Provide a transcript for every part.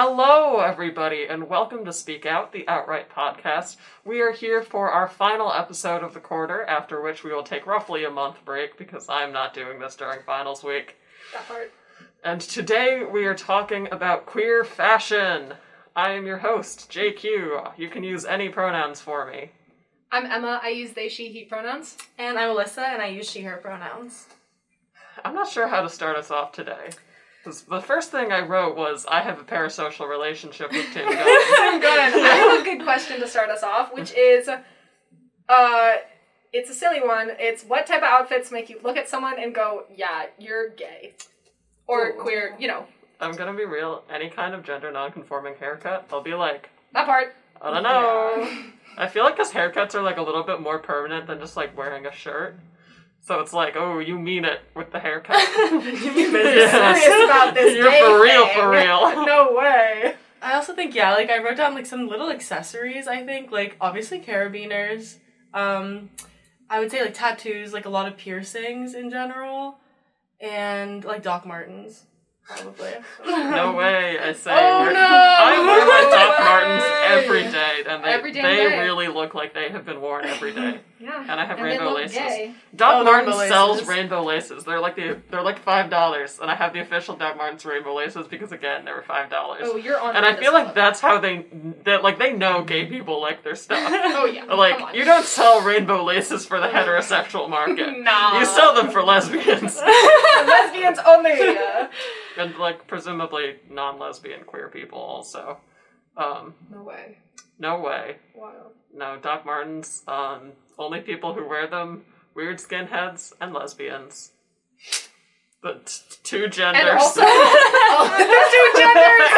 Hello, everybody, and welcome to Speak Out, the Outright podcast. We are here for our final episode of the quarter, after which we will take roughly a month break because I'm not doing this during finals week. That part. And today we are talking about queer fashion. I am your host, JQ. You can use any pronouns for me. I'm Emma. I use they, she, he pronouns. And I'm Alyssa, and I use she, her pronouns. I'm not sure how to start us off today. The first thing I wrote was, I have a parasocial relationship with Tim Gunn. I have a good question to start us off, which is, uh, it's a silly one. It's what type of outfits make you look at someone and go, "Yeah, you're gay," or Ooh. queer. You know I'm gonna be real, any kind of gender non-conforming haircut, I'll be like, that part. I don't know. I feel like his haircuts are like a little bit more permanent than just like wearing a shirt. So it's like, oh, you mean it with the haircut. you mean Yeah. Serious about this You're gay for real, thing. for real. no way. I also think, yeah, like I wrote down like some little accessories, I think, like obviously carabiners. Um, I would say like tattoos, like a lot of piercings in general, and like Doc Martens, probably. No way, I say. Oh, no! I wear my No Doc! Martens every day, and they, every they day. really look like they have been worn every day. Yeah. And I have they rainbow look laces. gay. Doc Oh, Martens rainbow sells laces. rainbow laces. They're like the they're like five dollars, and I have the official Doc Martens rainbow laces because again they were five dollars. Oh, you're on. and I feel like book. that's how they that like they know gay people like their stuff. Oh yeah. come Like on. you don't sell rainbow laces for the heterosexual market. Nah. You sell them for lesbians lesbians only. Yeah. And like presumably non-lesbian queer people also. Um, No way. no way. Wow. No, Doc Martens. Um, only people who wear them: weird skinheads and lesbians. The t- two genders. And also, oh, two genders.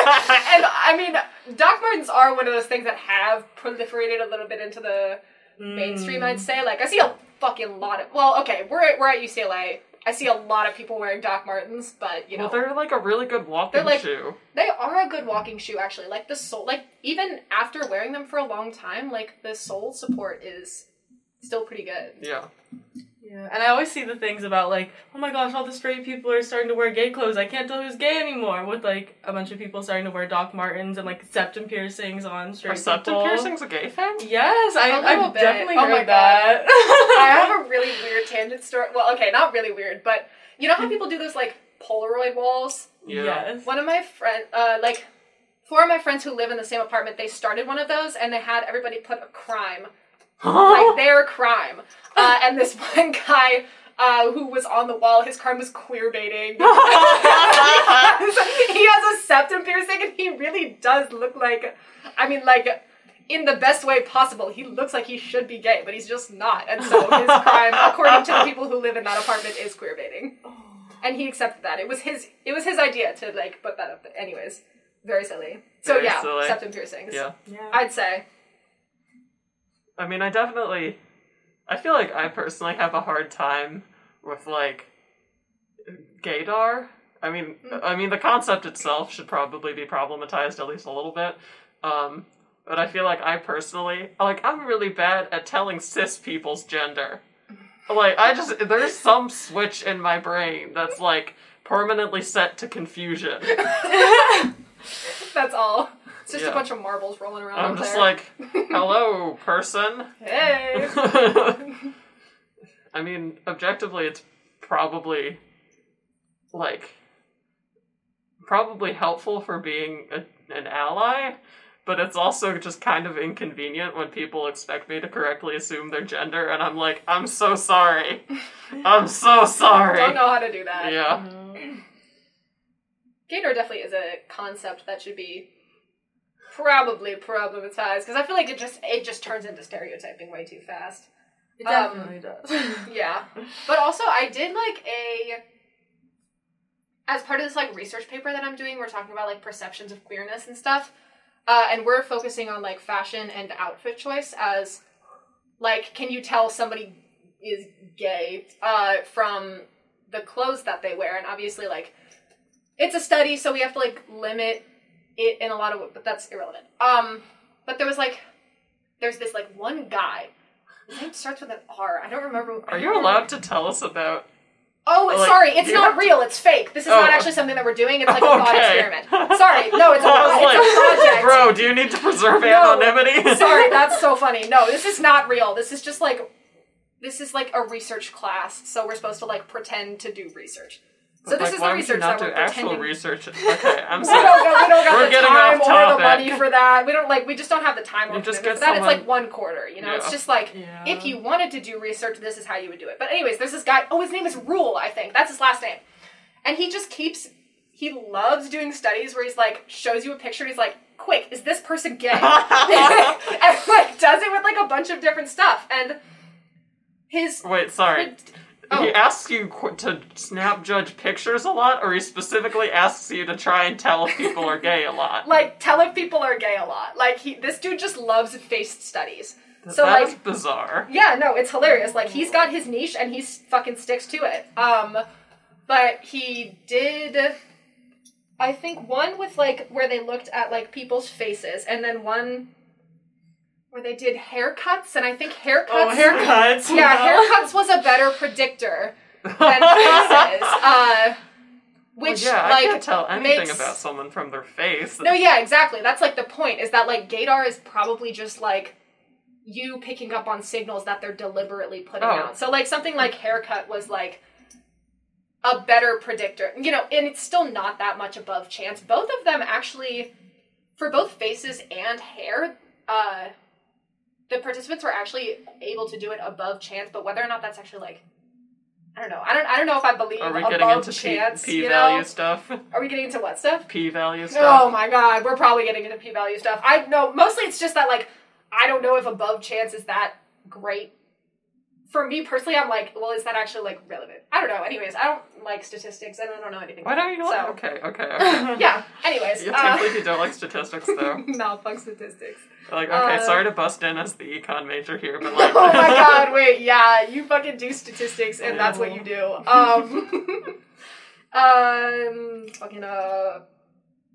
And I mean, Doc Martens are one of those things that have proliferated a little bit into the mainstream. I'd say. Like, I see a fucking lot of. Well, okay, we're at, we're at UCLA. I see a lot of people wearing Doc Martens, but you know, well, they're like a really good walking like- shoe. they are a good walking shoe. Actually, like the sole, like even after wearing them for a long time, like the sole support is still pretty good. Yeah. Yeah, and I always see the things about like, oh my gosh, all the straight people are starting to wear gay clothes. I can't tell who's gay anymore. With like a bunch of people starting to wear Doc Martens and like septum piercings on straight Are septum people. piercings a gay thing? Yes, I, A little I've bit. definitely Oh my heard that. I have a really weird tangent story. Well, okay, not really weird, but you know how people do those like Polaroid walls? Yeah. Yes. One of my friend, uh, like four of my friends who live in the same apartment, they started one of those, and they had everybody put a crime, like their crime. Uh, and this one guy uh, who was on the wall, his crime was queer baiting. he, has, he has a septum piercing, and he really does look like, I mean, like. In the best way possible, he looks like he should be gay, but he's just not. And so his crime, according to the people who live in that apartment, is queer baiting and he accepted that. It was his. It was his idea to like put that up. there. Anyways, very silly. So Very yeah, silly. septum piercings. yeah. yeah. I'd say. I mean, I definitely. I feel like I personally have a hard time with like gaydar. I mean, Mm. I mean the concept itself should probably be problematized at least a little bit. Um, but I feel like I personally like I'm really bad at telling cis people's gender. Like I just there's some switch in my brain that's like permanently set to confusion. That's all. It's just Yeah. a bunch of marbles rolling around. I'm up just there. like, hello, person. hey. I mean, objectively, it's probably like probably helpful for being a, an ally, but it's also just kind of inconvenient when people expect me to correctly assume their gender, and I'm like, I'm so sorry. I'm so sorry. Don't know how to do that. Yeah. Mm. Gaydar definitely is a concept that should be probably problematized because I feel like it just it just turns into stereotyping way too fast. It Um, definitely does. Yeah. But also I did like a as part of this like research paper that I'm doing, we're talking about like perceptions of queerness and stuff. Uh, and we're focusing on like fashion and outfit choice as like can you tell somebody is gay uh, from the clothes that they wear and obviously like it's a study so we have to like limit it in a lot of but that's irrelevant um but there was like there's this like one guy his name starts with an r i don't remember Are you allowed to tell us about? Oh, Like, sorry, it's not real. It's fake. This is Oh. not actually something that we're doing. It's like a thought experiment. Sorry, no, it's a, was it's like, Oh, do you need to preserve No. anonymity? Sorry, that's so funny. No, this is not real. This is just like this is like a research class, so we're supposed to like pretend to do research. So this like, is why the research not that do we're actual pretending. research? Okay, I'm We sorry. don't, got, we don't got We're the getting time off or the money for that. We don't like. We just don't have the time or You just get for that. It's like one quarter. You know, it's just like Yeah. if you wanted to do research, this is how you would do it. But anyways, there's this guy. Oh, his name is Rule. I think that's his last name, and he just keeps. He loves doing studies where he's like shows you a picture. and He's like, "Quick, is this person gay?" and like does it with like a bunch of different stuff. And his Wait, sorry. Oh. He asks you qu- to snap judge pictures a lot, or he specifically asks you to try and tell if people are gay a lot. like tell if people are gay a lot. Like he, this dude just loves face studies. So That like is bizarre. Yeah, no, it's hilarious. Like he's got his niche and he fucking sticks to it. Um, but he did, I think one with like where they looked at like people's faces, and then one where they did haircuts, and I think haircuts. Oh, haircuts. Yeah, Wow. haircuts was a better predictor than faces. Uh, Well, which yeah, I like can't tell anything makes- about someone from their face. no, yeah, exactly. That's like the point is that like gaydar is probably just like you picking up on signals that they're deliberately putting Oh. out. So like something like haircut was like a better predictor. You know, and it's still not that much above chance. Both of them actually for both faces and hair, uh the participants were actually able to do it above chance, but whether or not that's actually like I don't know. I don't I don't know if I believe Are we above getting into P, chance. P you value know? stuff? Are we getting into what stuff? P value stuff. Oh my god, we're probably getting into p value stuff. I know mostly it's just that like I don't know if above chance is that great. For me personally, I'm like, well, is that actually like relevant? I don't know. Anyways, I don't like statistics and I don't know anything. Why don't you like? So- Okay, okay, okay. Yeah. Anyways, You uh, can't believe you don't like statistics, though. no, fuck statistics. Like, okay, Uh, sorry to bust in as the econ major here, but like, oh my god, wait, yeah, you fucking do statistics and that's what you do. Um, um, fucking uh,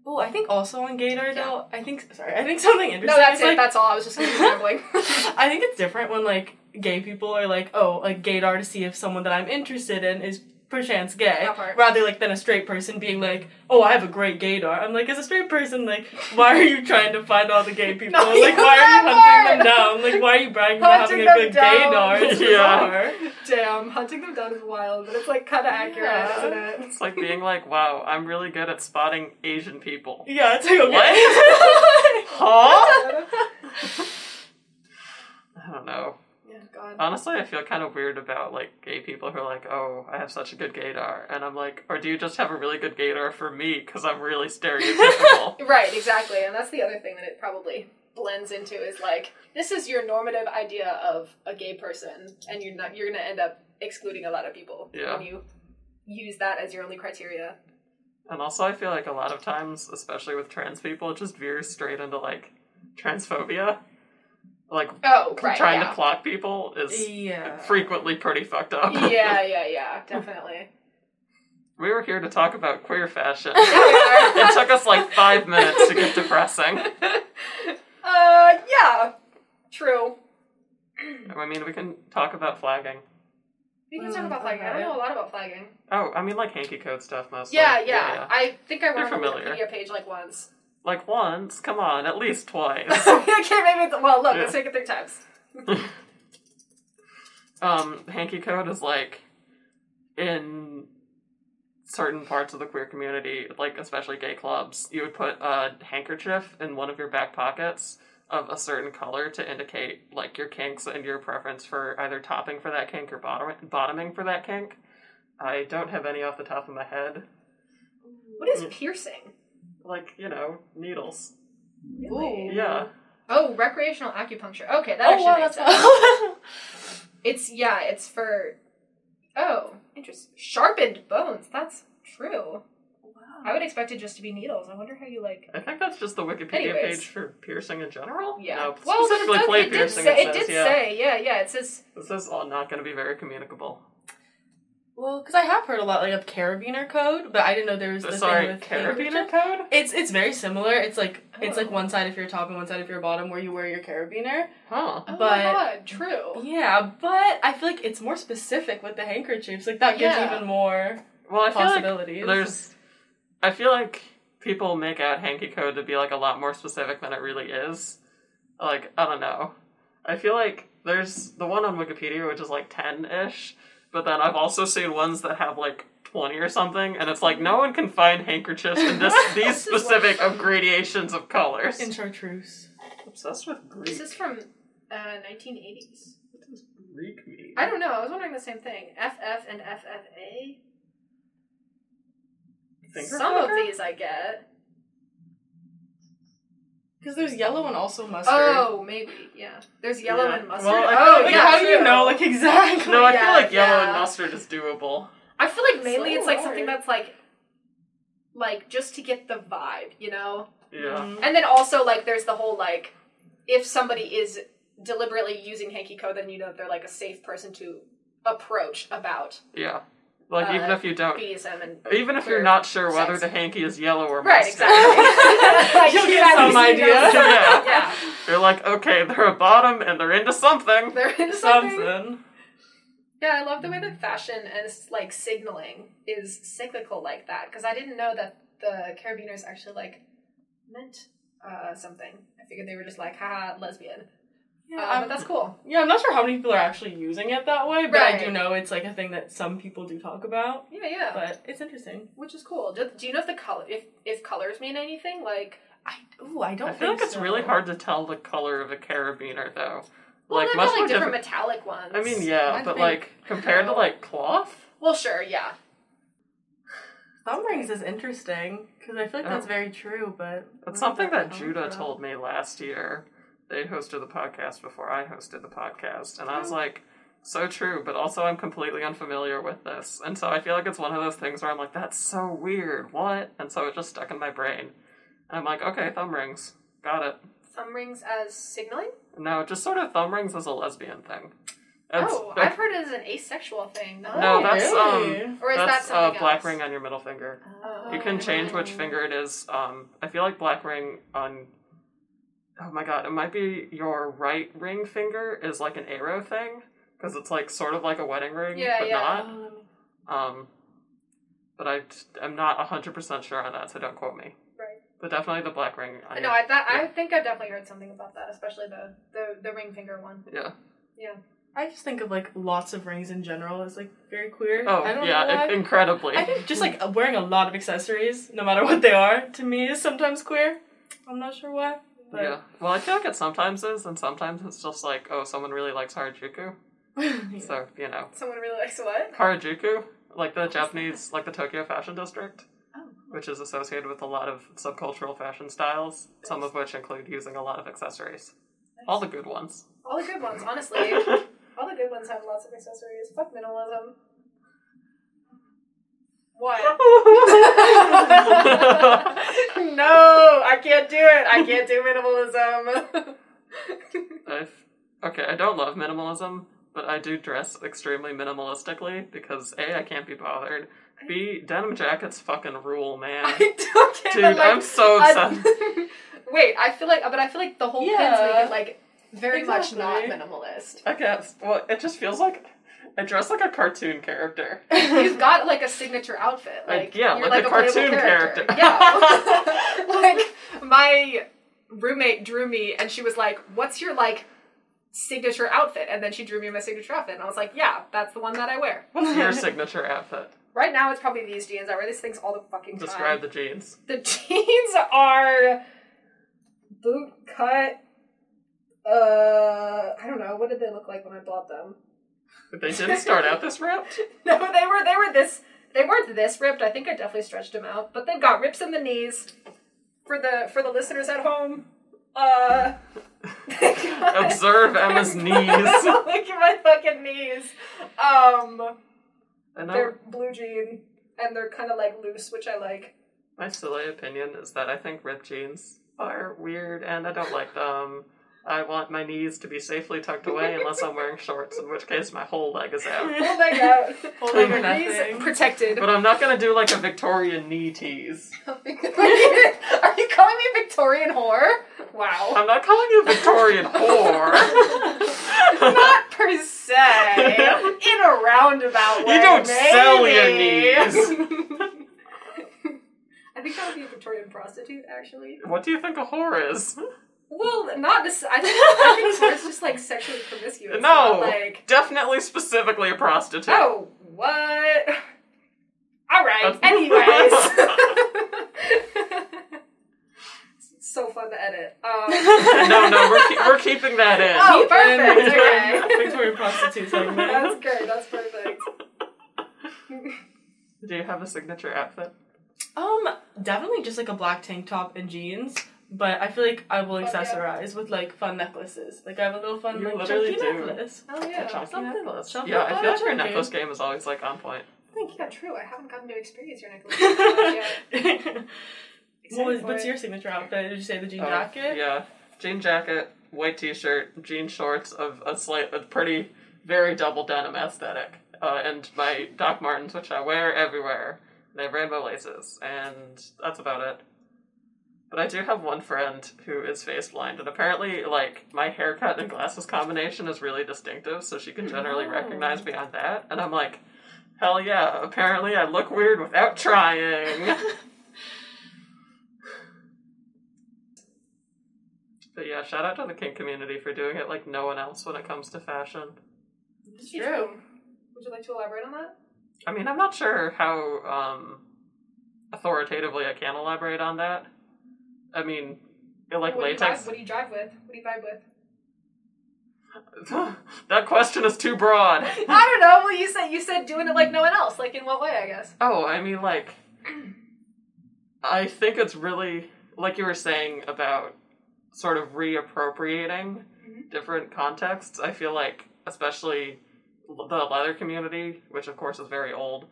Oh, I think also on Gaydar though. I think sorry. I think something interesting. no, that's is, it. like, That's all. I was just gonna rambling. I think it's different when like gay people are like, oh, like gaydar to see if someone that I'm interested in is perchance gay, That part. rather like than a straight person being like, oh, I have a great gaydar. I'm like, as a straight person, like, why are you trying to find all the gay people? No, like, why are you that hunting them part. down? Like, why are you bragging about having a them good down. gaydar? It's Yeah. Damn, hunting them down is wild, but it's like kind of accurate, Yeah. isn't it? it's like being like, wow, I'm really good at spotting Asian people. Yeah, it's like okay. Huh? I don't know. yeah, God. Honestly, I feel kind of weird about like gay people who are like, "Oh, I have such a good gaydar," and I'm like, "Or do you just have a really good gaydar for me because I'm really stereotypical?" Right, exactly, and that's the other thing that it probably blends into is like this is your normative idea of a gay person, and you're not you're gonna end up excluding a lot of people Yeah. when you use that as your only criteria. and also, I feel like a lot of times, especially with trans people, it just veers straight into like transphobia. Like Oh, right, trying yeah. to clock people is yeah. frequently pretty fucked up. yeah, yeah, yeah, definitely. we were here to talk about queer fashion. Yeah, we are. it took us like five minutes to get depressing. uh, yeah, true. I mean, we can talk about flagging. We can talk Mm, about flagging. I don't know a lot about flagging. Oh, I mean, like hanky code stuff mostly. Yeah, yeah. I think I went You're on the. Wikipedia page like once. Like once, come on, at least twice. okay, maybe. It's, well, look, Yeah. let's make it three times. um, hanky code is like in certain parts of the queer community, like especially gay clubs, you would put a handkerchief in one of your back pockets of a certain color to indicate like your kinks and your preference for either topping for that kink or bottom- bottoming for that kink. I don't have any off the top of my head. What is piercing? Like, you know, needles. Really? Yeah. Oh, recreational acupuncture. Okay, that Oh, actually wow, makes that's sense. It's yeah, it's for. Oh, interesting. Sharpened bones. That's true. Wow. I would expect it just to be needles. I wonder how you like. I think that's just the Wikipedia Anyways. page for piercing in general. Yeah. No, well, specifically does, play it did piercing. say. it It did yeah. say. Yeah, yeah. It says. This is all not going to be very communicable. Well, because I have heard a lot like of carabiner code, but I didn't know there was the Sorry, thing with carabiner code? It's it's very similar. It's like it's like Oh. one side if you're top and one side if you're bottom, where you wear your carabiner. Huh. Oh my But- god, true. Yeah, but I feel like it's more specific with the handkerchiefs. Like that gives Yeah. even more Well, I feel like there's. I feel like people make out hanky code to be like a lot more specific than it really is. Like I don't know. I feel like there's the one on Wikipedia which is like ten ish, but then I've also seen ones that have like twenty or something, and it's like no one can find handkerchiefs in this these This is what- specific of gradations of colors. In chartreuse. Obsessed with Greek. This is from uh, 1980s. What does Greek mean? I don't know. I was wondering the same thing. FF and FFA. Finger Some of these I get. Because there's yellow and also mustard. Oh, maybe. Yeah. There's yellow Yeah. and mustard. Well, oh, Like, yeah. how do you know, like, exactly? No, I Yeah, feel like yellow and mustard is doable. I feel like mainly So it's like something that's like, like just to get the vibe, you know. Yeah. Mhm. And then also like there's the whole like, if somebody is deliberately using hanky code, then you know they're like a safe person to approach about Yeah. Like even Uh, if you don't BDSM and even if you're not sure whether sex. the hanky is yellow or right, mustard. exactly. Like, You'll get some idea. yeah. yeah, you're like, okay, they're a bottom and they're into something. They're into something. Something. Yeah, I love the way that fashion and like signaling is cyclical like that because I didn't know that the carabiners actually like meant uh, something. I figured they were just like, haha, lesbian. Yeah, Uh, but that's cool. yeah, I'm not sure how many people are actually using it that way, but I do know it's like a thing that some people do talk about. Yeah, yeah. But it's interesting. Which is cool. Do, do you know if the color if if colors mean anything? Like, I ooh, I don't I feel like think it's really hard to tell the color of a carabiner though. well, like they've much got more like different different. metallic ones. I mean, yeah, I but think- like compared to like cloth, Well, sure, yeah. Thumb rings is interesting because I feel like that's very true, but it's where something that Judah told me last year. They hosted the podcast before I hosted the podcast, and I was Oh. like, so true, but also I'm completely unfamiliar with this, and so I feel like it's one of those things where I'm like, that's so weird, what? And so it just stuck in my brain. And I'm like, okay, thumb rings, got it. Thumb rings as signaling. No, just sort of thumb rings as a lesbian thing. It's- oh, I've heard it as an asexual thing. No, No, Oh, that's um, Or is that that's a something black else? ring on your middle finger. Oh. You can change which finger it is. Um, I feel like black ring on. Oh my god, it might be your right ring finger is like an aro thing because it's like sort of like a wedding ring, Yeah, but yeah. not. Um, but I I'm not hundred percent sure on that, so don't quote me. Right. But definitely the black ring. On No, your- I that, I think I've definitely heard something about that, especially the the, the ring finger one. yeah. Yeah. I just think of like lots of rings in general as like very queer. Oh I don't yeah, know incredibly. I think just like wearing a lot of accessories, no matter what they are, to me is sometimes queer. I'm not sure why. But yeah. Well, I feel like it sometimes is, and sometimes it's just like, oh, someone really likes Harajuku, yeah. so you know. Someone really likes what? Harajuku, like the Japanese, like the Tokyo Fashion District, Oh. which is associated with a lot of subcultural fashion styles, some of which include using a lot of accessories. All the good ones. All the good ones, honestly. All the good ones have lots of accessories. Fuck minimalism. What? no, I can't do it. I can't do minimalism. I've, okay, I don't love minimalism, but I do dress extremely minimalistically because A, I can't be bothered. B, denim jackets fucking rule, man. I don't get Dude, like, I'm so I- obsessed. Wait, I feel like, but I feel like the whole pins Yeah. make it like very much not minimalist. I guess. Well, it just feels like I dress like a cartoon character. You've got like a signature outfit, Like, like yeah, you're like a playable cartoon character. Yeah, like my roommate drew me, and she was like, "What's your like signature outfit?" And then she drew me my signature outfit, and I was like, "Yeah, that's the one that I wear." What's your signature outfit? Right now, it's probably these jeans. I wear these things all the fucking time. Describe the jeans. The jeans are boot cut. Uh, I don't know. What did they look like when I bought them? They didn't start out this ripped. No, they were they were this they weren't this ripped. I think I definitely stretched them out, but they've got rips in the knees. For the for the listeners at home, uh, Observe Emma's knees. Look at my fucking knees. Um, And they're blue jean and they're kind of like loose, which I like. my silly opinion is that I think ripped jeans are weird and I don't like them. I want my knees to be safely tucked away unless I'm wearing shorts, in which case my whole leg is out. Whole leg out. Whole leg or Knees protected. But I'm not gonna do like a Victorian knee tease. Are you calling me Victorian whore? Wow. I'm not calling you a Victorian whore. Not per se. In a roundabout way. You don't sell your knees. I think that would be a Victorian prostitute, actually. What do you think a whore is? Well, not this. I think I think it's just like sexually promiscuous. No, not like definitely specifically a prostitute. oh what? All right. That's- Anyways, so fun to edit. Um, No, no, we're, keep we're keeping that in. Oh, Keep perfect, in Victorian, okay. Victorian prostitute segment. that's great. That's perfect. Do you have a signature outfit? Um, definitely just like a black tank top and jeans. But I feel like I will Fuck yeah. accessorize with like fun necklaces. Like I have a little fun You like chunky do. necklace. Oh yeah. a chunky something- necklace. something yeah, I feel like your necklace game is always like on point. Thank you. Yeah, true. I haven't gotten to experience your necklace yet. what was, what's it. your signature outfit? Did you say the jean Oh, jacket? Yeah, jean jacket, white t-shirt, jean shorts of a slight, a pretty, very double denim aesthetic, uh, and my Doc Martens, which I wear everywhere. They have rainbow laces, and that's about it. But I do have one friend who is face blind, and apparently, like, my haircut and glasses combination is really distinctive, so she can generally Oh. recognize me on that. And I'm like, hell yeah, apparently I look weird without trying. But yeah, shout out to the kink community for doing it like no one else when it comes to fashion. It's True. true. Would you like to elaborate on that? I mean, I'm not sure how um, authoritatively I can elaborate on that. I mean, like what Do latex. drive, what do you drive with? What do you vibe with? that question is too broad. I don't know. Well, you said you said doing it like no one else. Like in what way? I guess. Oh, I mean, like, I think it's really like you were saying about sort of reappropriating Mhm. different contexts. I feel like, especially the leather community, which of course is very old,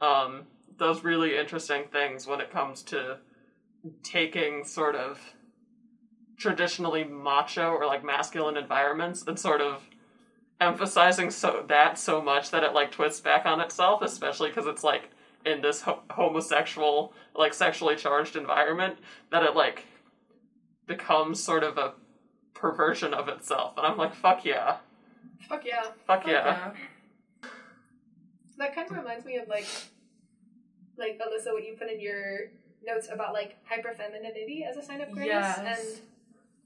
um, does really interesting things when it comes to taking sort of traditionally macho or like masculine environments and sort of emphasizing so that so much that it like twists back on itself especially because it's like in this ho- homosexual like sexually charged environment that it like becomes sort of a perversion of itself. And i'm like fuck yeah. Fuck yeah. fuck yeah. That kind of reminds me of like, like Alyssa, what you put in your notes about like hyperfemininity as a sign of queerness Yes.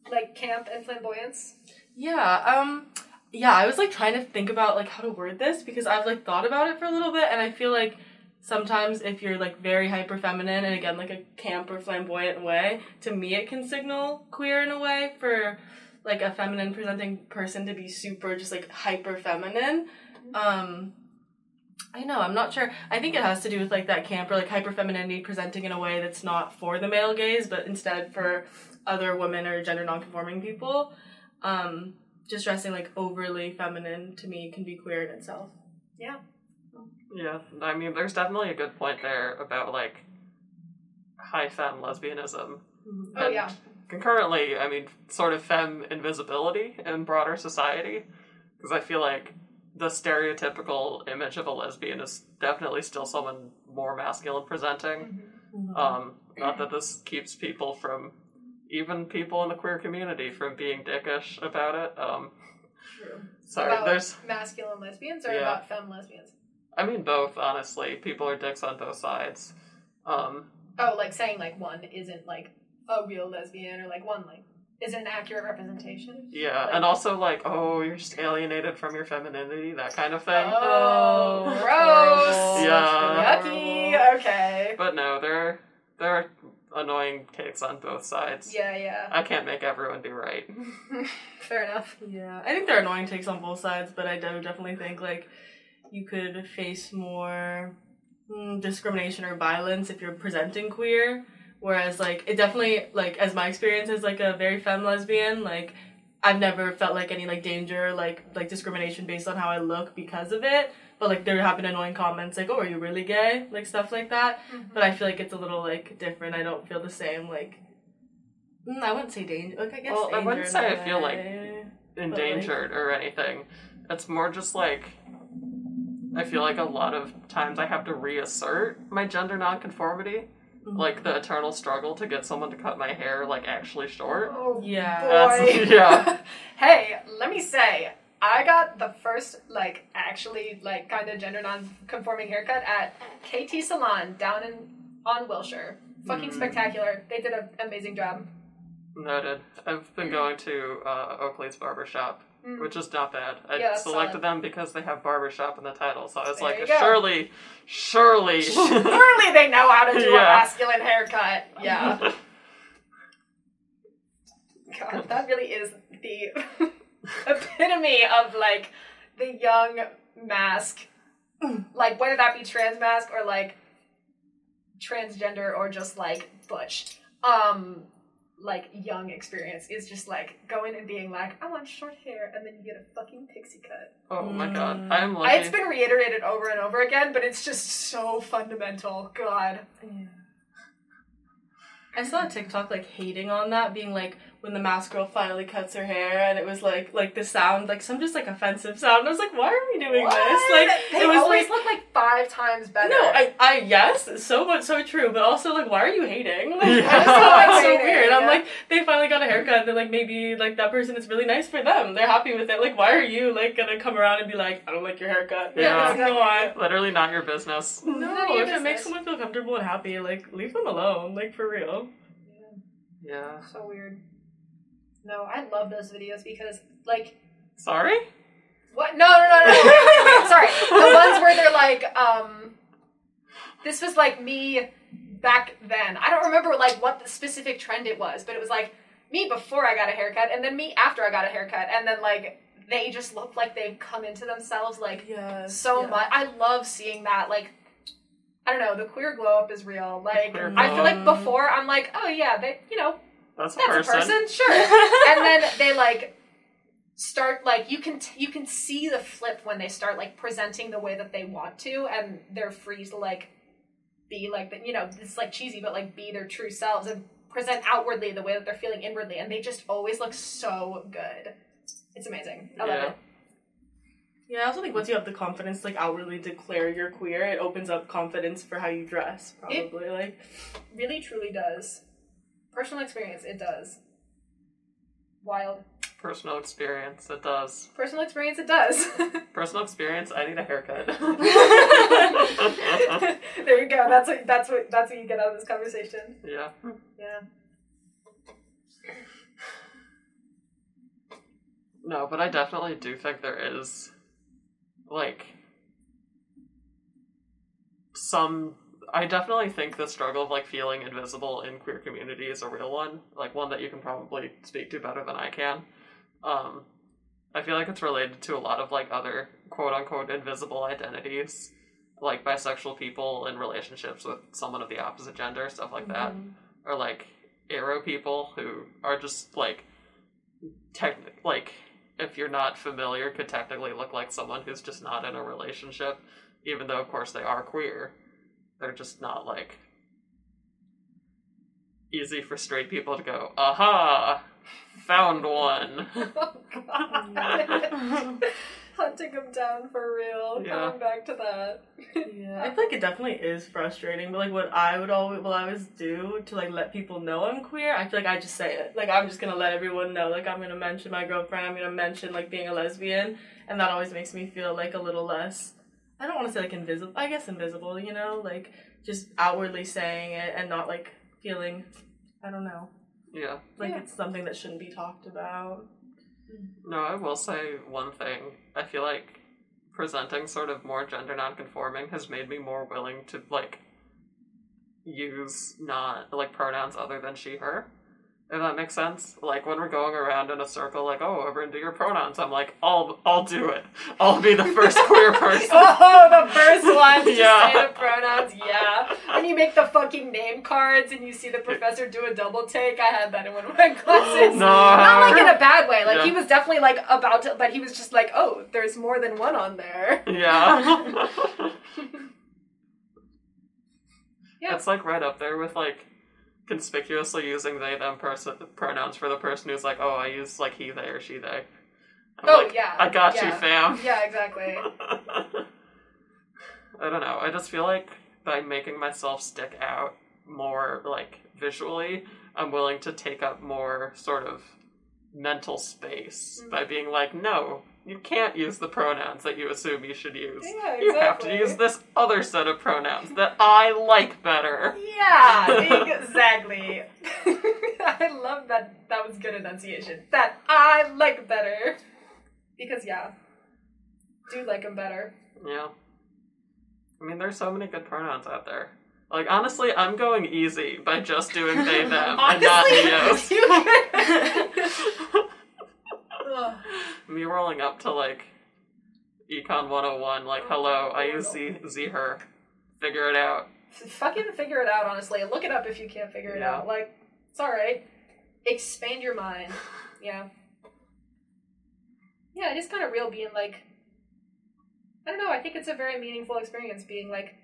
and like camp and flamboyance. Yeah, um yeah, I was like trying to think about like how to word this because I've like thought about it for a little bit and I feel like sometimes if you're like very hyper feminine and again like a camp or flamboyant way, to me it can signal queer in a way for like a feminine presenting person to be super just like hyper feminine. Um I know, I'm not sure. I think it has to do with like that camp or like hyper femininity presenting in a way that's not for the male gaze, but instead for other women or gender nonconforming people. Um, just dressing like overly feminine to me can be queer in itself. Yeah. yeah i mean there's definitely a good point there about like high femme lesbianism Oh And yeah. concurrently, I mean, sort of femme invisibility in broader society. Because I feel like the stereotypical image of a lesbian is definitely still someone more masculine presenting. Mm-hmm. Um, not that this keeps people from, even people in the queer community, from being dickish about it. Um, True. sorry, about there's, masculine lesbians or Yeah. about femme lesbians. I mean, both, honestly. People are dicks on both sides. Um, Oh, like saying like one isn't like a real lesbian or like one like is an accurate representation. yeah, Like- and also, like, oh, you're just alienated from your femininity, that kind of thing. Oh, gross. horrible. Yeah. Yucky. Okay. But no, there there are annoying takes on both sides. Yeah, yeah. I can't make everyone be right. Fair enough. Yeah, I think there are annoying takes on both sides, but I do definitely think like you could face more mm, discrimination or violence if you're presenting queer. Whereas like it definitely like as my experience as like a very femme lesbian, like I've never felt like any like danger, like like discrimination based on how I look because of it. But like there have been annoying comments like, "Oh, are you really gay?" like stuff like that. But I feel like it's a little like different. I don't feel the same like. Mm, I wouldn't say danger. Like I guess. Well, I wouldn't in say a I feel like way. Endangered or anything. It's more just like I feel like a lot of times I have to reassert my gender nonconformity. Mhm. Like the eternal struggle to get someone to cut my hair like actually short. Oh Yeah. That's- yeah. hey, let me say, I got the first like actually like kind of gender non-conforming haircut at KT Salon down in on Wilshire. Fucking Hmm. spectacular. They did an amazing job. Noted. I've been going to uh, Oakley's barbershop, Mm. which is not bad. I Yeah, selected solid. them because they have barbershop in the title, so I was There like, surely, surely. Surely they know how to do a masculine haircut. Yeah. God, that really is the epitome of like the young masc. Like whether that be trans masc or like transgender or just like butch. Um like young experience is just like going and being like, I want short hair and then you get a fucking pixie cut. oh my god, Mm. I'm lucky. It's been reiterated over and over again, but it's just so fundamental. God. Yeah. I saw a TikTok like hating on that, being like when the masc girl finally cuts her hair, and it was like like the sound, like some just like offensive sound. I was like, why are we doing What? this? Like they it was always like look like five times better. no, I I yes, so much so true, but also like why are you hating? Like, Yeah. so, that's so Hating, weird. I'm like they finally got a haircut, and like maybe like that person is really nice for them. They're happy with it. Like why are you like gonna come around and be like I don't like your haircut? Yeah. it's not. Literally not your business. No, None of your if it makes someone feel comfortable and happy, like leave them alone, like for real. Yeah. So weird. No, I love those videos because, like, Sorry? what? No, no, no, no. Sorry. The ones where they're like, um, this was like me back then. I don't remember like what the specific trend it was, but it was like me before I got a haircut, and then me after I got a haircut, and then like they just look like they've come into themselves like Yes. so much. I love seeing that. Like, I don't know, the queer glow up is real. Like, I feel like before I'm like, oh yeah, they, you know, That's a that's person. a person, sure. and then they like start like you can t- you can see the flip when they start like presenting the way that they want to, and they're free to like be like the, you know it's like cheesy, but like be their true selves and present outwardly the way that they're feeling inwardly, and they just always look so good. It's amazing. I love Yeah. it. Yeah, I also think once you have the confidence to like outwardly declare you're queer, it opens up confidence for how you dress. It- Probably like really truly does. Personal experience, it does. Wild. Personal experience, it does. Personal experience, it does. Personal experience, I need a haircut. there you go. That's what that's what that's what you get out of this conversation. yeah. Yeah. No, but I definitely do think there is, like, some. I definitely think the struggle of like feeling invisible in queer community is a real one, like one that you can probably speak to better than I can. Um, I feel like it's related to a lot of like other quote unquote invisible identities, like bisexual people in relationships with someone of the opposite gender, stuff like that. Or like aro people who are just like tech like if you're not familiar could technically look like someone who's just not in a relationship even though of course they are queer they're just not like easy for straight people to go aha found one Oh god. Hunting them down for real. Yeah. Coming back to that. Yeah, I feel like it definitely is frustrating. But like, what I would always, what I always do to like let people know I'm queer, I feel like I just say it. Like, I'm just gonna let everyone know. Like, I'm gonna mention my girlfriend. I'm gonna mention like being a lesbian, and that always makes me feel like a little less. I don't want to say like invisible. I guess invisible. You know, like just outwardly saying it and not like feeling. I don't know. yeah Like Yeah. it's something that shouldn't be talked about. No, I will say one thing. I feel like presenting sort of more gender nonconforming has made me more willing to like use not like pronouns other than she her. If that makes sense. Like when we're going around in a circle like, oh, ever into your pronouns, I'm like, I'll I'll do it. I'll be the first queer person. Oh, the first one to Yeah. say the pronouns, yeah. When you make the fucking name cards and you see the professor do a double take, I had that in one of my classes. No. Not like in a bad way. Like he was definitely like about to, but he was just like, oh, there's more than one on there. Yeah. Yeah. It's like right up there with like conspicuously using they them person pronouns for the person who's like, oh, I use like he they or she they. I'm Oh, like, yeah, I got you, fam. Yeah, exactly. I don't know. I just feel like by making myself stick out more, like visually, I'm willing to take up more sort of mental space Mm. by being like, no, you can't use the pronouns that you assume you should use. Yeah, You have to use this other set of pronouns that I like better. Yeah, exactly. I love that. That was good enunciation. That I like better. Because yeah, do like them better. Yeah. I mean, there's so many good pronouns out there. Like, honestly, I'm going easy by just doing they, them, and not Honestly, you. Me rolling up to, like, Econ 101, like, oh, hello, I use Z, Z, her. Figure it out. Fucking figure it out. Honestly, look it up if you can't figure it Yeah. out. Like, it's all right. Expand your mind. Yeah. Yeah, it is kind of real being like. I don't know. I think it's a very meaningful experience being like.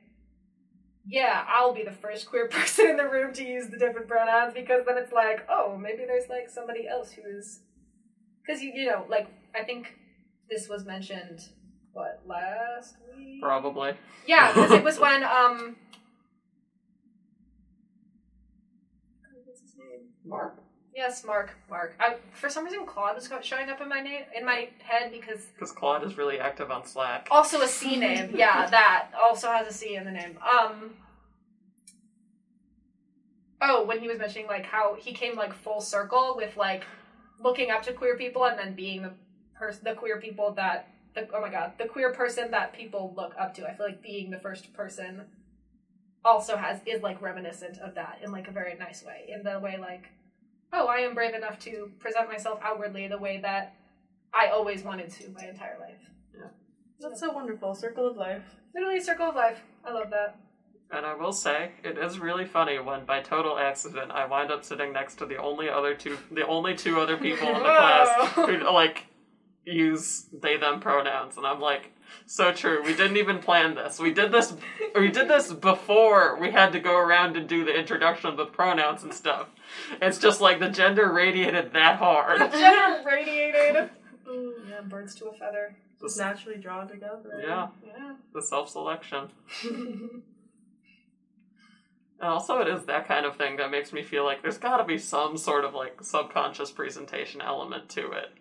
Yeah, I'll be the first queer person in the room to use the different pronouns because then it's like, oh, maybe there's like somebody else who is. Because you, you know, like I think this was mentioned. What last week? Probably. Yeah, because it was when um. What's his name? Mark? Yes, Mark. Mark. I, for some reason, Claude was showing up in my name in my head because Because Claude is really active on Slack. also a C name. Yeah, that also has a C in the name. Um. Oh, when he was mentioning like how he came like full circle with like looking up to queer people and then being the person, the queer people that the oh my god, the queer person that people look up to. I feel like being the first person also has is like reminiscent of that in like a very nice way. In the way like, oh, I am brave enough to present myself outwardly the way that I always wanted to my entire life. That's so wonderful. Circle of life. Literally, circle of life. I love that. And I will say, it is really funny when, by total accident, I wind up sitting next to the only other two, the only two other people in the class who like use they them pronouns, and I'm like, so true. We didn't even plan this. We did this. We did this before we had to go around and do the introduction of the pronouns and stuff. It's just like the gender radiated that hard. Gender radiated. Ooh, yeah, birds to a feather. Just naturally drawn together. Yeah, Yeah. the self selection. And also, it is that kind of thing that makes me feel like there's got to be some sort of like subconscious presentation element to it.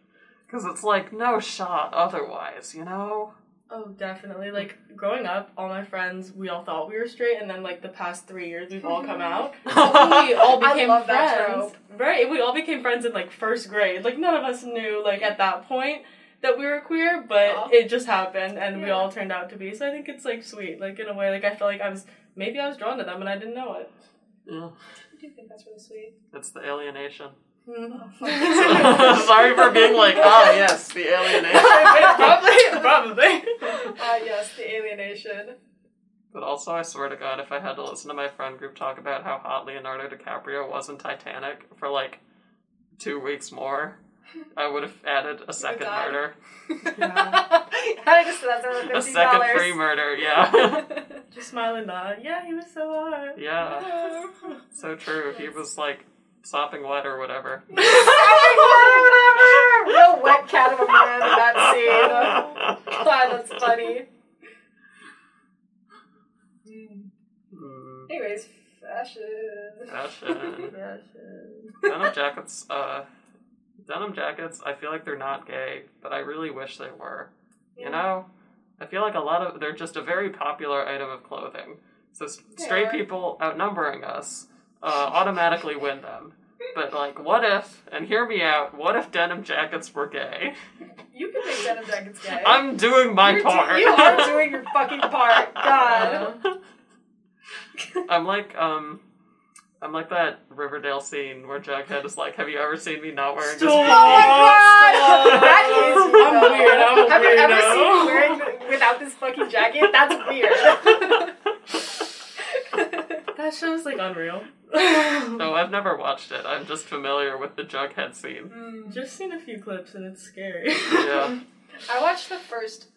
Because it's like, no shot otherwise, you know? Oh, definitely. Like growing up, all my friends, we all thought we were straight, and then like the past three years, we've all come out. we all I became love that friends. Right, we all became friends in like first grade. Like none of us knew like at that point that we were queer, but Aw. it just happened, and we all turned out to be. So I think it's like sweet. Like in a way, like I feel like I was maybe I was drawn to them, and I didn't know it. Yeah, I do think that's really sweet. it's the alienation. Mm. Sorry for being like, ah, yes, the alienation. probably, probably. Ah, yes, the alienation. But also, I swear to God, if I had to listen to my friend group talk about how hot Leonardo DiCaprio was in Titanic for like two weeks more, I would have added a second died. murder. I just that's another A fifty second dollars. free murder, yeah. Just smile and nod. Yeah, he was so hot. yeah, so true. He was like sopping wet or whatever. Real wet cat of a man in that scene. God, that's funny. Mm, Anyways, fashion. fashion. Fashion. Denim jackets, uh, denim jackets, I feel like they're not gay, but I really wish they were. You know? I feel like a lot of, they're just a very popular item of clothing. So s- straight people outnumbering us uh, automatically win them. But, like, what if, and hear me out, what if denim jackets were gay? You can make denim jackets gay. I'm doing my You're do- part. you are doing your fucking part. God. I'm like, um, I'm like that Riverdale scene where Jughead is like, "Have you ever seen me not wearing this Stop. Oh my god! That is. I'm weird, I'm a Have you ever weirdo. seen me wearing without this fucking jacket? That's weird. That show's like unreal. No, I've never watched it. I'm just familiar with the Jughead scene. Mm. Just seen a few clips and it's scary. Yeah. I watched the first s-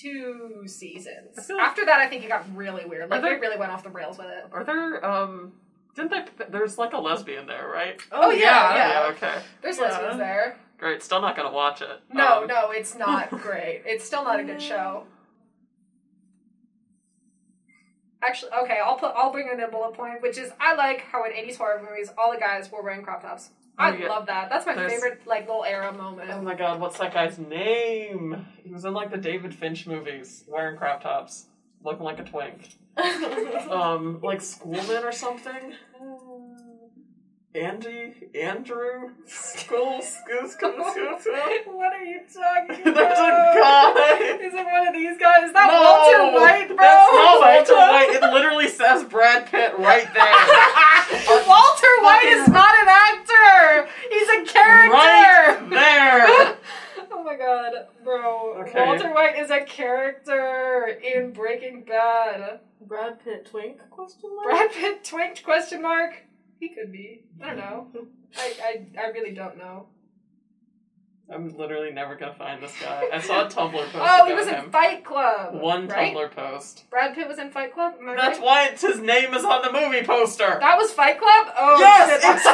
two seasons. Like- After that, I think it got really weird. Like Are there- they really went off the rails with it. Are there um? Didn't they? There's like a lesbian there, right? Oh, yeah, yeah. okay. There's Yeah. lesbians there. Great. Still not gonna watch it. No, Um, no, it's not great. It's still not a good show. Actually, okay, I'll put I'll bring in a bullet point, which is I like how in '80s horror movies all the guys were wearing crop tops. I Oh, yeah. love that. That's my There's- favorite like little era moment. Oh my god, what's that guy's name? He was in like the David Finch movies, wearing crop tops, looking like a twink. Um, like Schoolman or something? Andy? Andrew? School? School? School? School? School? what are you talking about? There's a guy! Is it one of these guys? Is that No, Walter White, bro? That's not Walter White. It literally says Brad Pitt right there. Walter White is not an actor. He's a character. Right there. oh my god, bro. Okay. Walter White is a character in Breaking Bad. Brad Pitt twink question mark. Brad Pitt twinked question mark. He could be. I don't know. I, I, I really don't know. I'm literally never gonna find this guy. I saw a Tumblr post Oh, he was in him. Fight Club. One right? Tumblr post. Brad Pitt was in Fight Club. That's right? why it's, his name is on the movie poster. That was Fight Club. Oh yes, shit. it's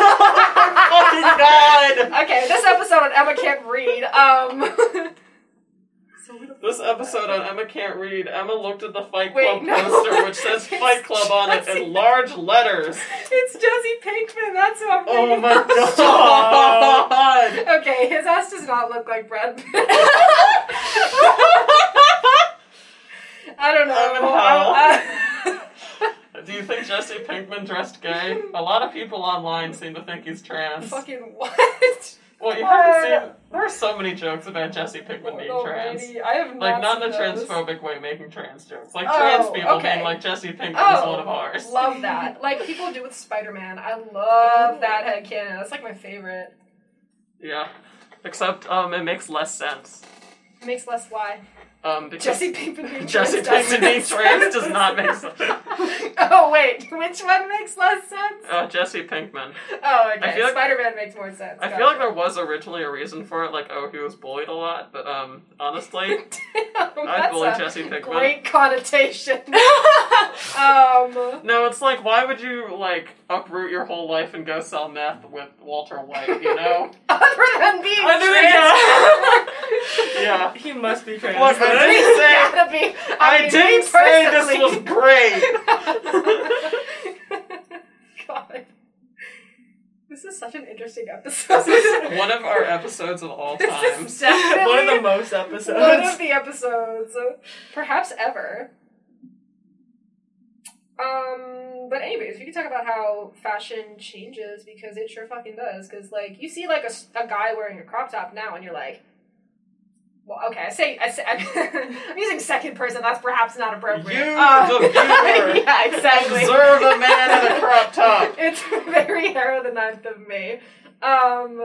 my god. okay, this episode on Emma can't read. Um. This episode on Emma Can't Read, Emma looked at the Fight Wait, Club no. poster, which says Fight Club on it in large letters. It's Jesse Pinkman. That's who I'm Oh my of. god! Okay, his ass does not look like Brad Pitt. I don't know. I'm in hell. I- Do you think Jesse Pinkman dressed gay? A lot of people online seem to think he's trans. fucking what? Well, you haven't seen. There are so many jokes about Jesse Pinkman being Oh, trans. lady, I have not Like, not in a transphobic way, making trans jokes. Like, Oh, trans people okay. being like, Jesse Pinkman Oh, is one of ours. love that. Like people do with Spider Man. I love that headcanon. That's like my favorite. Yeah. Except, um, it makes less sense. It Makes less why. Um, Jesse Pinkman being Jesse Pinkman being trans does not make sense. oh wait, which one makes less sense? Uh, Jesse Pinkman. Oh, okay. I feel like- Spider Man makes more sense. I feel like there was originally a reason for it, like, oh, he was bullied a lot, but, um, honestly, I'd I'd bully Jesse Pinkman. Great connotation. um, No, it's like, why would you, like, uproot your whole life and go sell meth with Walter White, you know? other than being I trans. Yeah. He must be trans. Look, I didn't say, gotta be. I, mean, didn't me say this was personally- great. God. This is such an interesting episode. this is one of our episodes of all This time. is definitely One of the most episodes. one of the episodes, perhaps ever. Um, but anyways, we can talk about how fashion changes because it sure fucking does. Because like you see like a guy wearing a crop top now, and you're like, well, okay, I say I say I'm using second person. That's perhaps not appropriate. You, Uh, the viewer, yeah, exactly. Observe a man in a crop top. It's very Harrow the Ninth of May. Um,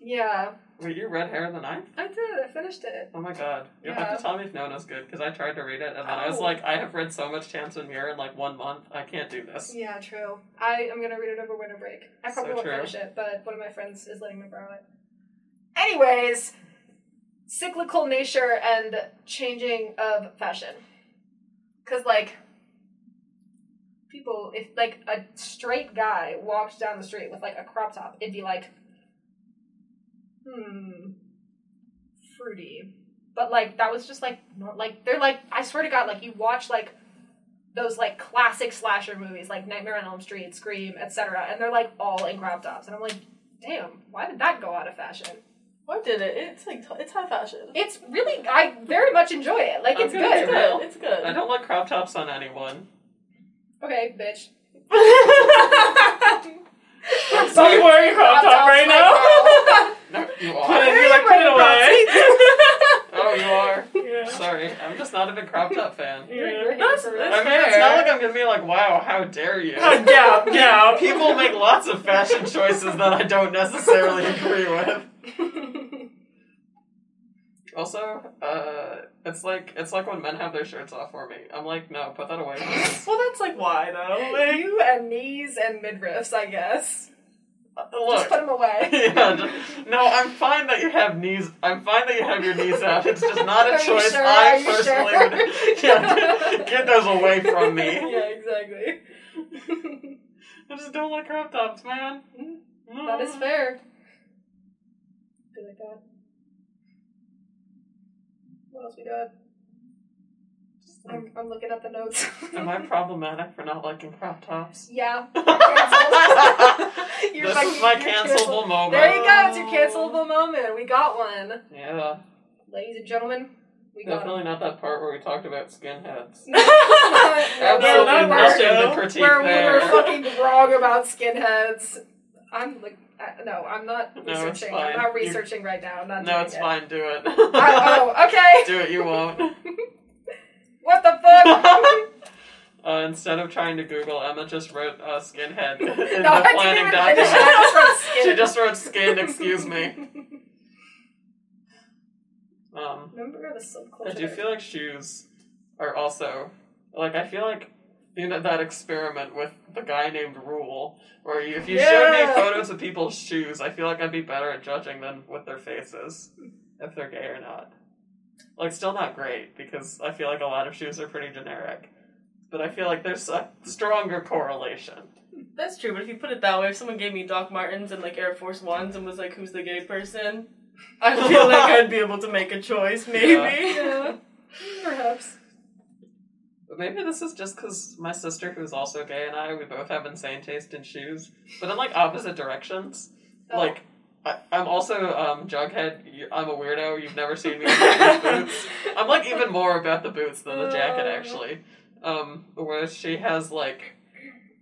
yeah, Wait, you read Harrow the Ninth? I did. I finished it. Oh my god. You'll Yeah. have to tell me if Nona's good, because I tried to read it, and then I was Oh. like, I have read so much Tamsyn Muir in like one month, I can't do this. Yeah, true. I am gonna read it over winter break. I So probably won't true. finish it, but one of my friends is letting me borrow it. Anyways, cyclical nature and changing of fashion. Cause like people, if like a straight guy walked down the street with like a crop top, it'd be like, hmm, fruity. But like that was just like like they're like I swear to God, like you watch like those like classic slasher movies like Nightmare on Elm Street, Scream, etc. And they're like all in crop tops, and I'm like, damn, why did that go out of fashion? What did it? It's like it's high fashion. It's really, I very much enjoy it. Like I'm it's gonna good. It's good. I don't like crop tops on anyone. Okay, bitch. So you wearing a crop top right now? No, you Put are. it, you like put it away. Oh, you are. yeah. Sorry, I'm just not a big crop top fan. You're- Yeah. you're That's, hating that's I mean, it's not like I'm gonna be like, wow, how dare you. yeah, yeah. People make lots of fashion choices that I don't necessarily agree with. Also, uh, it's like it's like when men have their shirts off for me. I'm like, no, put that away. Well, that's like why though. Like, you and knees and midriffs, I guess. Just Look, put them away. yeah, just- no, I'm fine that you have knees. I'm fine that you have your knees out. It's just not a Are you choice sure? I Are you personally sure? would. Yeah, get, get those away from me. yeah, exactly. I just don't like crop tops, man. that is fair. Do like that. What else we got? I'm, I'm looking at the notes. Am I problematic for not liking crop tops? yeah. this You're is fucking- my you're cancelable moment. There you go. It's your cancelable moment. We got one, Yeah. ladies and gentlemen. We got Definitely not that part where we talked about skinheads. No, Absolutely not nothing to critique where we were fucking wrong about skinheads. I'm like, I, no, I'm not No, researching. I'm not You- researching right now. I'm not. no, it's it. fine. Do it. I, oh, okay. Do it. You won't. What the fuck? Uh, instead of trying to Google, Emma just wrote uh, skinhead in no, the I planning document. I just wrote skin. she just wrote skin. Excuse me. Um, Remember the subculture. I do feel like shoes are also like I feel like you know that experiment with the guy named Rule, where you, if you showed me photos of people's shoes, I feel like I'd be better at judging them with their faces if they're gay or not. Like, still not great because I feel like a lot of shoes are pretty generic, but I feel like there's a stronger correlation. That's true, but if you put it that way, if someone gave me Doc Martens and like Air Force Ones and was like, "Who's the gay person?" I feel like I'd be able to make a choice, maybe. Yeah. Perhaps. Maybe this is just because my sister, who's also gay, and I, we both have insane taste in shoes, but in like opposite directions. Oh. Like, I, I'm also um, Jughead. I'm a weirdo. You've never seen me in boots. I'm like even more about the boots than the jacket, actually. Um, where she has like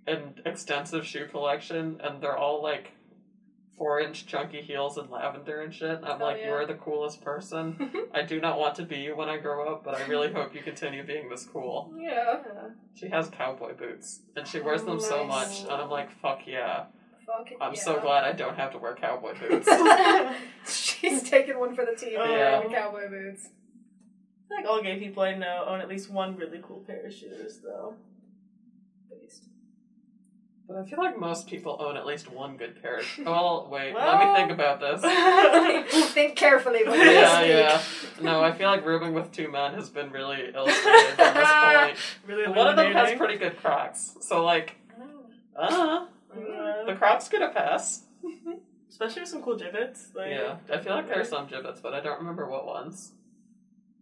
an extensive shoe collection, and they're all like four inch chunky heels and lavender and shit. And I'm Oh, like, yeah. you are the coolest person. I do not want to be you when I grow up, but I really hope you continue being this cool. yeah. She has cowboy boots, and she wears them so much, and I'm like, fuck yeah. Fuck I'm yeah. so glad I don't have to wear cowboy boots. She's taking one for the team. Oh. wearing the cowboy boots. I feel like all gay people I know own at least one really cool pair of shoes, though. But I feel like most people own at least one good pair. Of, well, wait, let me think about this. Think carefully when you yeah, speak. yeah. No, I feel like rooming with two men has been really illustrated at this point. really one of them has pretty good Crocs, so like, uh, Uh, the Crocs get a pass. especially with some cool Jibbitz. Like, Yeah, I feel like there are some Jibbitz, but I don't remember what ones.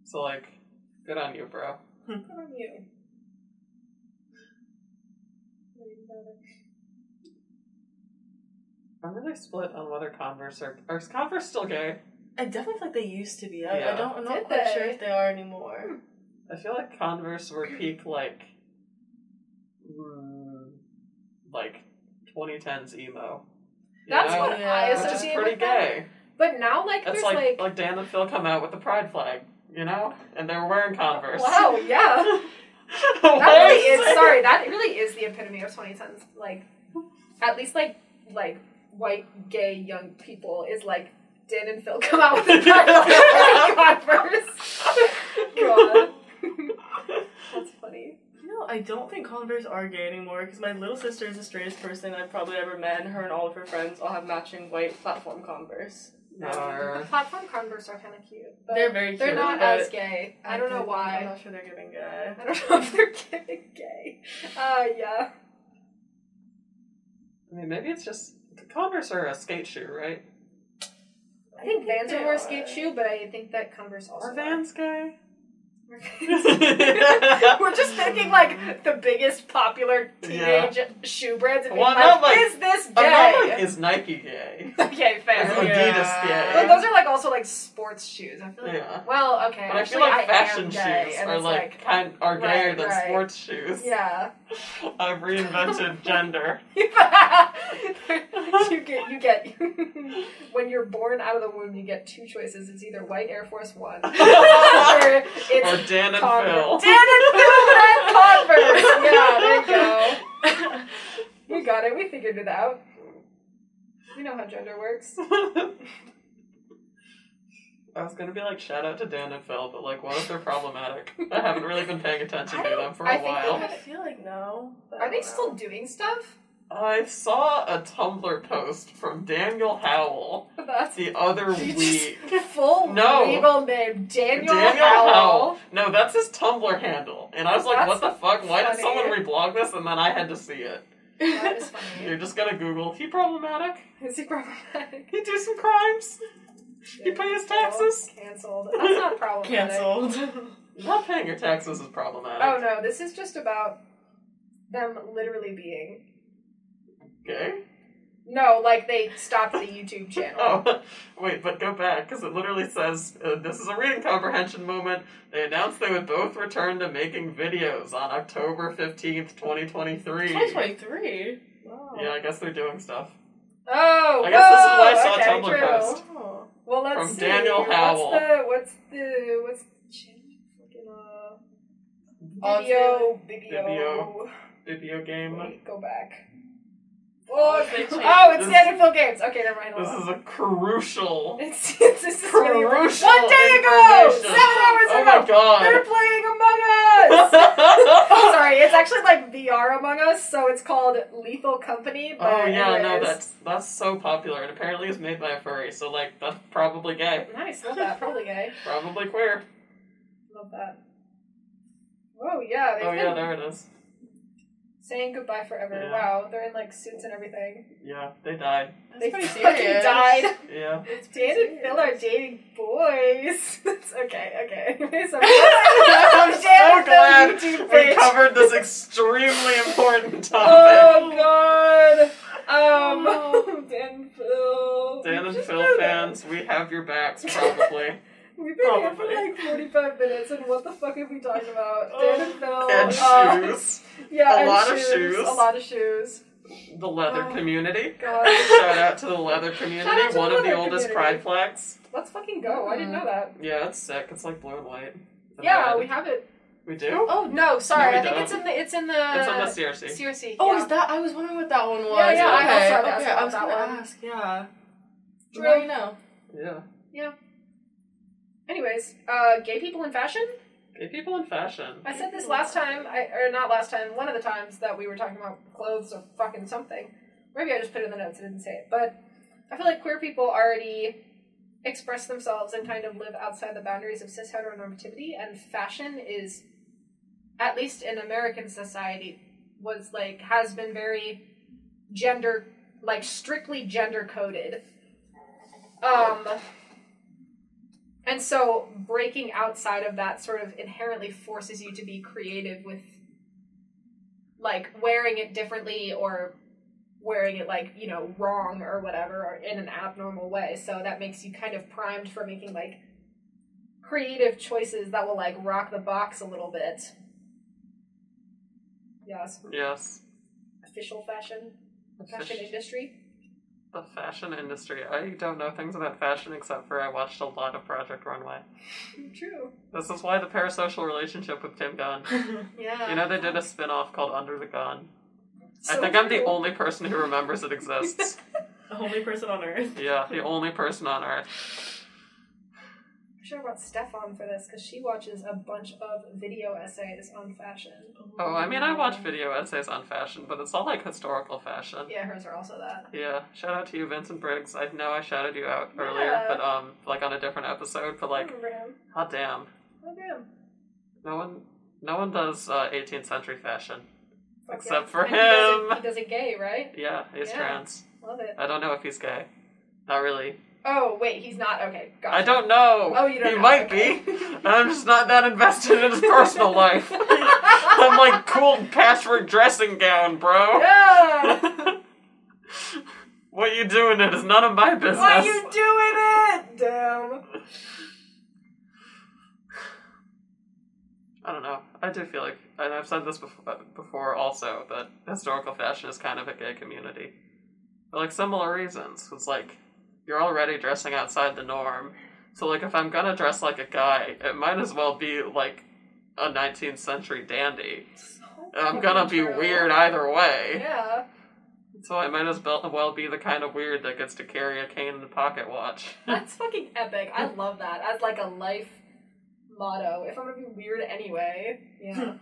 So like, good on you, bro. Good on you. I'm really split on whether Converse are are Converse still gay. I definitely feel like they used to be. I, Yeah. I don't. I'm not Did quite they? sure if they are anymore. I feel like Converse were peak like, mm, like 2010s emo. You That's know? what I Yeah. Which is associate pretty with them. gay. But now, like, That's there's like, like, like Dan and Phil come out with the pride flag, you know, and they were wearing Converse. wow, yeah. That That really is. Sorry, that really is the epitome of 2010s. Like, at least like like white gay young people is like Dan and Phil come out with a Converse. God, that's funny. No, I don't think Converse are gay anymore because my little sister is the straightest person I've probably ever met, and her and all of her friends all have matching white platform Converse. Nar. Platform Converse are kind of cute. But They're very They're not as gay. I don't know why. I'm not sure they're giving gay. I don't know if they're gay. gay. Uh, yeah. I mean, maybe it's just Converse are a skate shoe, right? I think Vans are more are. skate shoe, but I think that Converse also Are Vans gay? We're just picking like the biggest popular teenage shoe brands and being Well, like, like- is this oh, I'm gay? not like, is Nike gay? okay, Is fair. Adidas Yeah. But those are like also like sports shoes. I feel like Yeah. well, okay. But I feel like I am fashion gay, shoes and are it's like, kind are gayer right, than right. sports shoes. yeah. I've reinvented gender. you get you get when you're born out of the womb, you get two choices. It's either white Air Force One or it's or Dan and Converse. Phil. Dan and Phil and Converse. Yeah, there you go. We got it. We figured it out. We know how gender works. I was gonna be like, shout out to Dan and Phil, but like, what if they're problematic? I haven't really been paying attention to them for I a think while. I feel like no. Are they don't still doing stuff? I saw a Tumblr post from Daniel Howell That's the other You week. full No. legal name Daniel, Daniel Howell. Howell. No, that's his Tumblr handle. And I was like, That's what the fuck? Why did funny. someone reblog this? And then I had to see it. That is funny. You're just gonna Google, he problematic? Is he problematic? He do some crimes? He pay his taxes? Cancelled. That's not problematic. Cancelled. Not paying your taxes is problematic. Oh no, this is just about them literally being. Okay. No, like they stopped the YouTube channel. Oh, wait, but go back because it literally says uh, this is a reading comprehension moment. They announced they would both return to making videos on October fifteenth, twenty twenty three. 2023. Wow. Yeah, I guess they're doing stuff. Oh, I guess this is whoa, why I saw okay, Tumblr true. post. Oh. Well, let's From see. Daniel Howell. What's the what's the what's the channel? Fucking uh, Oh, video, Vimeo. video. Video game. Wait, go back. Oh, oh, it's This- Phil Games. Okay, never mind. This is a crucial. It's, it's, this is Crucial One day ago, seven hours Oh ago, my god. they're playing Among Us. Oh, sorry, it's actually like VR Among Us, so it's called Lethal Company. Oh, but Oh yeah, no, that's that's so popular, and apparently it's made by a furry, so like that's probably gay, nice. Love that. Probably gay. probably queer. Love that. Oh yeah, Oh been yeah, there it is. Saying goodbye forever. Yeah. Wow, they're in like suits and everything. Yeah, they died. That's they pretty fucking serious. died. Yeah. Dan and Phil are dating boys. That's okay, okay. so, I'm so Dan Phil glad we page. covered this extremely important topic. Oh god. Um, Oh. Dan and Phil. Dan and Phil know that. fans, we have your backs probably. We've been here for like 45 minutes, and what the fuck have we talked about? Oh, Dan and Phil. and uh, shoes, Yeah, A and lot of shoes, shoes. A lot of shoes. the leather Oh. community. God. Shout out to the leather community, to the one of the oldest community. pride flags. Let's fucking go. I didn't know that. Yeah, it's sick. It's like blue and white. And Yeah, red. we have it. We do? Oh no, sorry. No, I think don't. it's in the. It's in the. It's on the CRC. CRC. Oh, yeah. is that? I was wondering what that one was. Yeah, yeah, I okay, also asked okay. I was gonna one. ask. Yeah. True. Now you know. Yeah. Yeah. Anyways, uh, gay people in fashion. Gay people in fashion. I said this last time, I, or not last time, one of the times that we were talking about clothes or fucking something. Maybe I just put it in the notes and didn't say it. But I feel like queer people already express themselves and kind of live outside the boundaries of cis heteronormativity, and fashion is, at least in American society, was like, has been very gender, like strictly gender coded. Um, and so breaking outside of that sort of inherently forces you to be creative with like wearing it differently or wearing it like, you know, wrong or whatever or in an abnormal way. So that makes you kind of primed for making like creative choices that will like rock the box a little bit. Yes. Yes. Official fashion fashion industry. The fashion industry. I don't know things about fashion except for I watched a lot of Project Runway. True. This is why the parasocial relationship with Tim Gunn. Yeah. You know, they did a spin off called Under the Gunn. So I think I'm the only person who remembers it exists. the only person on earth. yeah, the only person on earth. Should have brought Steph on for this because she watches a bunch of video essays on fashion. Oh, I mean, I watch video essays on fashion, but it's all like historical fashion. Yeah, hers are also that. Yeah, shout out to you, Vincent Briggs. I know I shouted you out earlier, Yeah. but um, like on a different episode. But like, remember hot damn, Oh damn. no one, no one does uh, 18th century fashion Fuck except yeah. for And he does it- him. He does it gay, right? Yeah, he's Yeah. trans. Love it. I don't know if he's gay. Not really. Oh wait, he's not. Okay, gotcha. I don't know. Oh, you don't He know. might Okay. be. I'm just not that invested in his personal life. I'm like cool patchwork dressing gown, bro. Yeah. what you doing it is none of my business. Why you doing it? Damn. I don't know. I do feel like, and I've said this before, uh, before also, that historical fashion is kind of a gay community. For like similar reasons. It's like, you're already dressing outside the norm. So like, if I'm gonna dress like a guy, it might as well be like a 19th century dandy. So I'm gonna be weird either way. Yeah. So I might as well well be the kind of weird that gets to carry a cane and a pocket watch. That's fucking epic. I love that as like a life motto. If I'm gonna be weird anyway, yeah.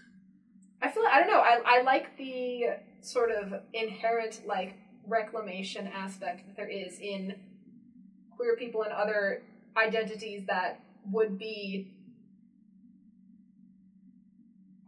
I feel like, I don't know. I I like the sort of inherent like reclamation aspect that there is in queer people and other identities that would be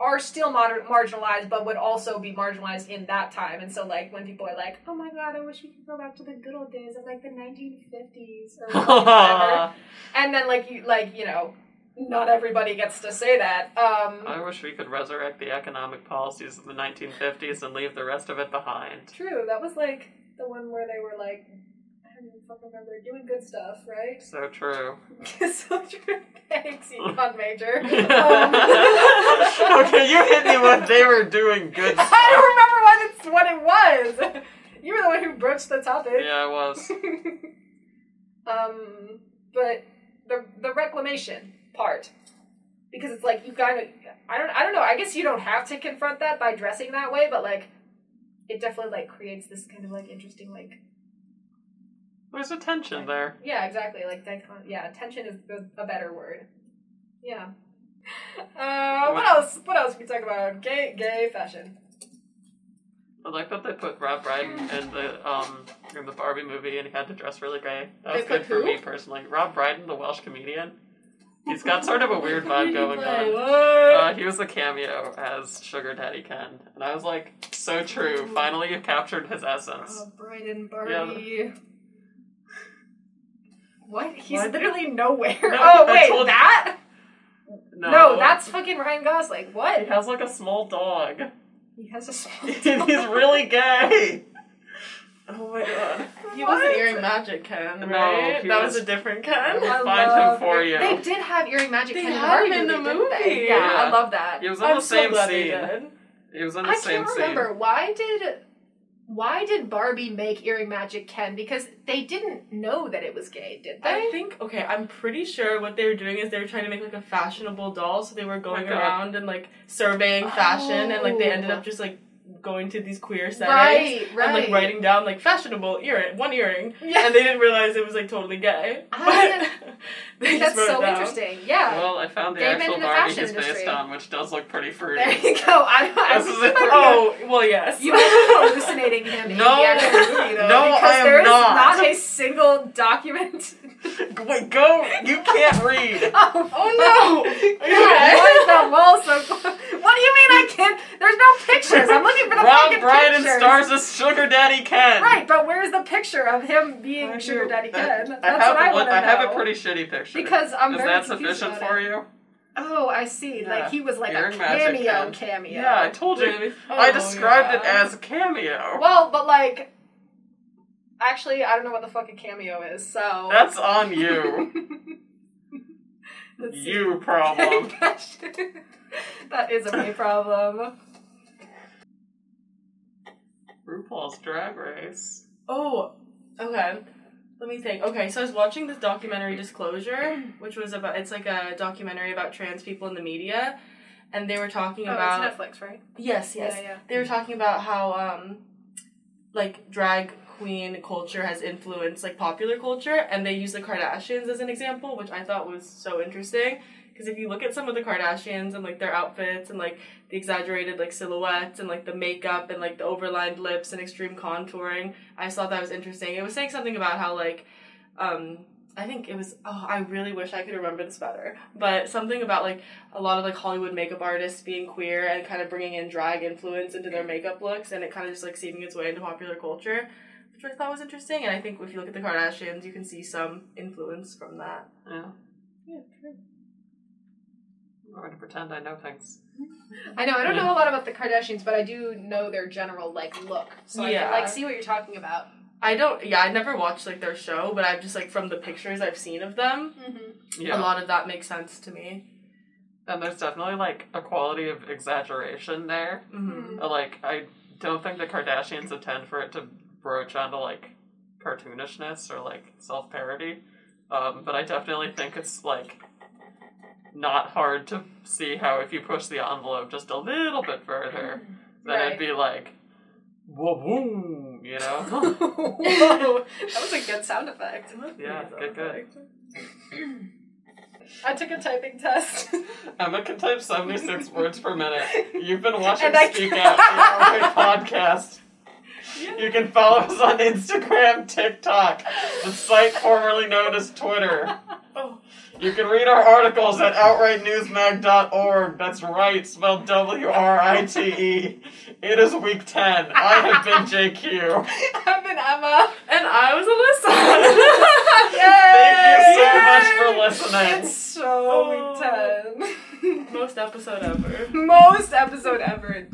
are still moder- marginalized but would also be marginalized in that time. And so like when people are like oh my god i wish we could go back to the good old days of like the 1950s or whatever. And then like you like you know not everybody gets to say that. Um, I wish we could resurrect the economic policies of the 1950s and leave the rest of it behind. true. That was like the one where they were like, I don't even fucking remember, doing good stuff, right? So true. so true. Thanks, econ major. Um, okay, you hit me when they were doing good stuff. I don't remember what it's what it was. You were the one who broached the topic. Yeah, I was. um, but the the reclamation part, because it's like you of I don't I don't know. I guess you don't have to confront that by dressing that way, but like it definitely like creates this kind of like interesting like There's a tension there. yeah exactly like dicon- yeah tension is the, a better word. Yeah. Uh, what else? What else can we talk about? Gay, gay fashion. I like that they put Rob Brydon in the um in the Barbie movie and he had to dress really gay. That was put good for who? me personally. Rob Brydon, the Welsh comedian. He's got sort of a weird vibe going on. Uh, he was a cameo as Sugar Daddy Ken, and I was like, so true. Finally, you captured his essence. Oh, Brighton Yeah. Barbie. What? He's What? literally nowhere. No, oh wait, told that? No, No. that's fucking Ryan Gosling. What? He has like a small dog. He has a small. Dog. He's really gay. Oh my god. He What? wasn't earring magic Ken, No, right? he that was- was, a different I Ken. will I find love him for you. They did have earring magic They Ken in the had Barbie him in the movie, didn't they? movie. Yeah, Yeah. I love that. He was on I'm the same glad they scene. did. He was on the I same can't scene. remember why did why did Barbie make earring magic Ken? Because they didn't know that it was gay, did they? I think okay, I'm pretty sure what they were doing is they were trying to make like a fashionable doll, so they were going God. around and like surveying fashion, and like they oh. ended Oh. up just like going to these queer settings right, right. and like writing down like fashionable earring, one earring, Yeah. and they didn't realize it was like totally gay. I- But they That's just wrote so it down. interesting. Yeah. Well, I found the Gay men actual in the Barbie he's based on, which does look pretty fruity. there you go. I, I This was is it. Oh well, yes. You might be hallucinating him No. movie, though, No, because I am there is not. a single document. Wait, go! You can't read. oh, Oh no! God, Okay. why is that wall so close? What do you mean I can't? There's no pictures. I'm looking for the Rob fucking Brydon pictures. stars as Sugar Daddy Ken. Right, but where's the picture of him being I Sugar do- Daddy I- Ken? That's I have, what I want to I have a pretty shitty picture. because I'm Is very that sufficient for it. you? Oh, I see. Yeah. Like he was like Earring a magic cameo, Ken. cameo. Yeah, I told you. Really? I Oh, described it as a cameo. Well, but like, actually, I don't know what the fuck a cameo is. So That's on you. Let's see. you problem. that is a me problem. RuPaul's Drag Race. Oh, okay. Let me think. Okay, so I was watching this documentary Disclosure, which was about it's like a documentary about trans people in the media, and they were talking Oh, about it's Netflix, right? yes, yes. Yeah, yeah. They were talking about how um like drag queen culture has influenced like popular culture and they use the Kardashians as an example, which I thought was so interesting. Because if you look at some of the Kardashians and like their outfits and like the exaggerated like silhouettes and like the makeup and like the overlined lips and extreme contouring, I just thought that was interesting. It was saying something about how like um I think it was oh I really wish I could remember this better. But something about like a lot of like Hollywood makeup artists being queer and kind of bringing in drag influence into their makeup looks and it kind of just like seeping its way into popular culture, which I thought was interesting. And I think if you look at the Kardashians, you can see some influence from that. Yeah. Yeah, true. I'm going to pretend I know things. I know. I don't know a lot about the Kardashians, but I do know their general like look. So I Yeah. can like see what you're talking about. I don't. Yeah, I never watched like their show, but I've just like from the pictures I've seen of them, Mm-hmm. Yeah. a lot of that makes sense to me. And there's definitely like a quality of exaggeration there. hmm Like I don't think the Kardashians intend for it to broach onto like cartoonishness or like self parody. Um, but I definitely think it's like not hard to see how if you push the envelope just a little bit further, then Right. it'd be like whoa boom, you know? Whoa, that was a good sound effect. Yeah, good, good. I took a typing test. Emma can type 76 words per minute. You've been watching And Speak Out, the Outright podcast. You can follow us on Instagram, TikTok, the site formerly known as Twitter. Oh. You can read our articles at outrightnewsmag.org. That's right, spelled W R I T E. It is week 10. I have been JQ. I've been Emma. And I was Alyssa. Thank you so much for listening. It's so week 10. Most episode ever. Most episode ever.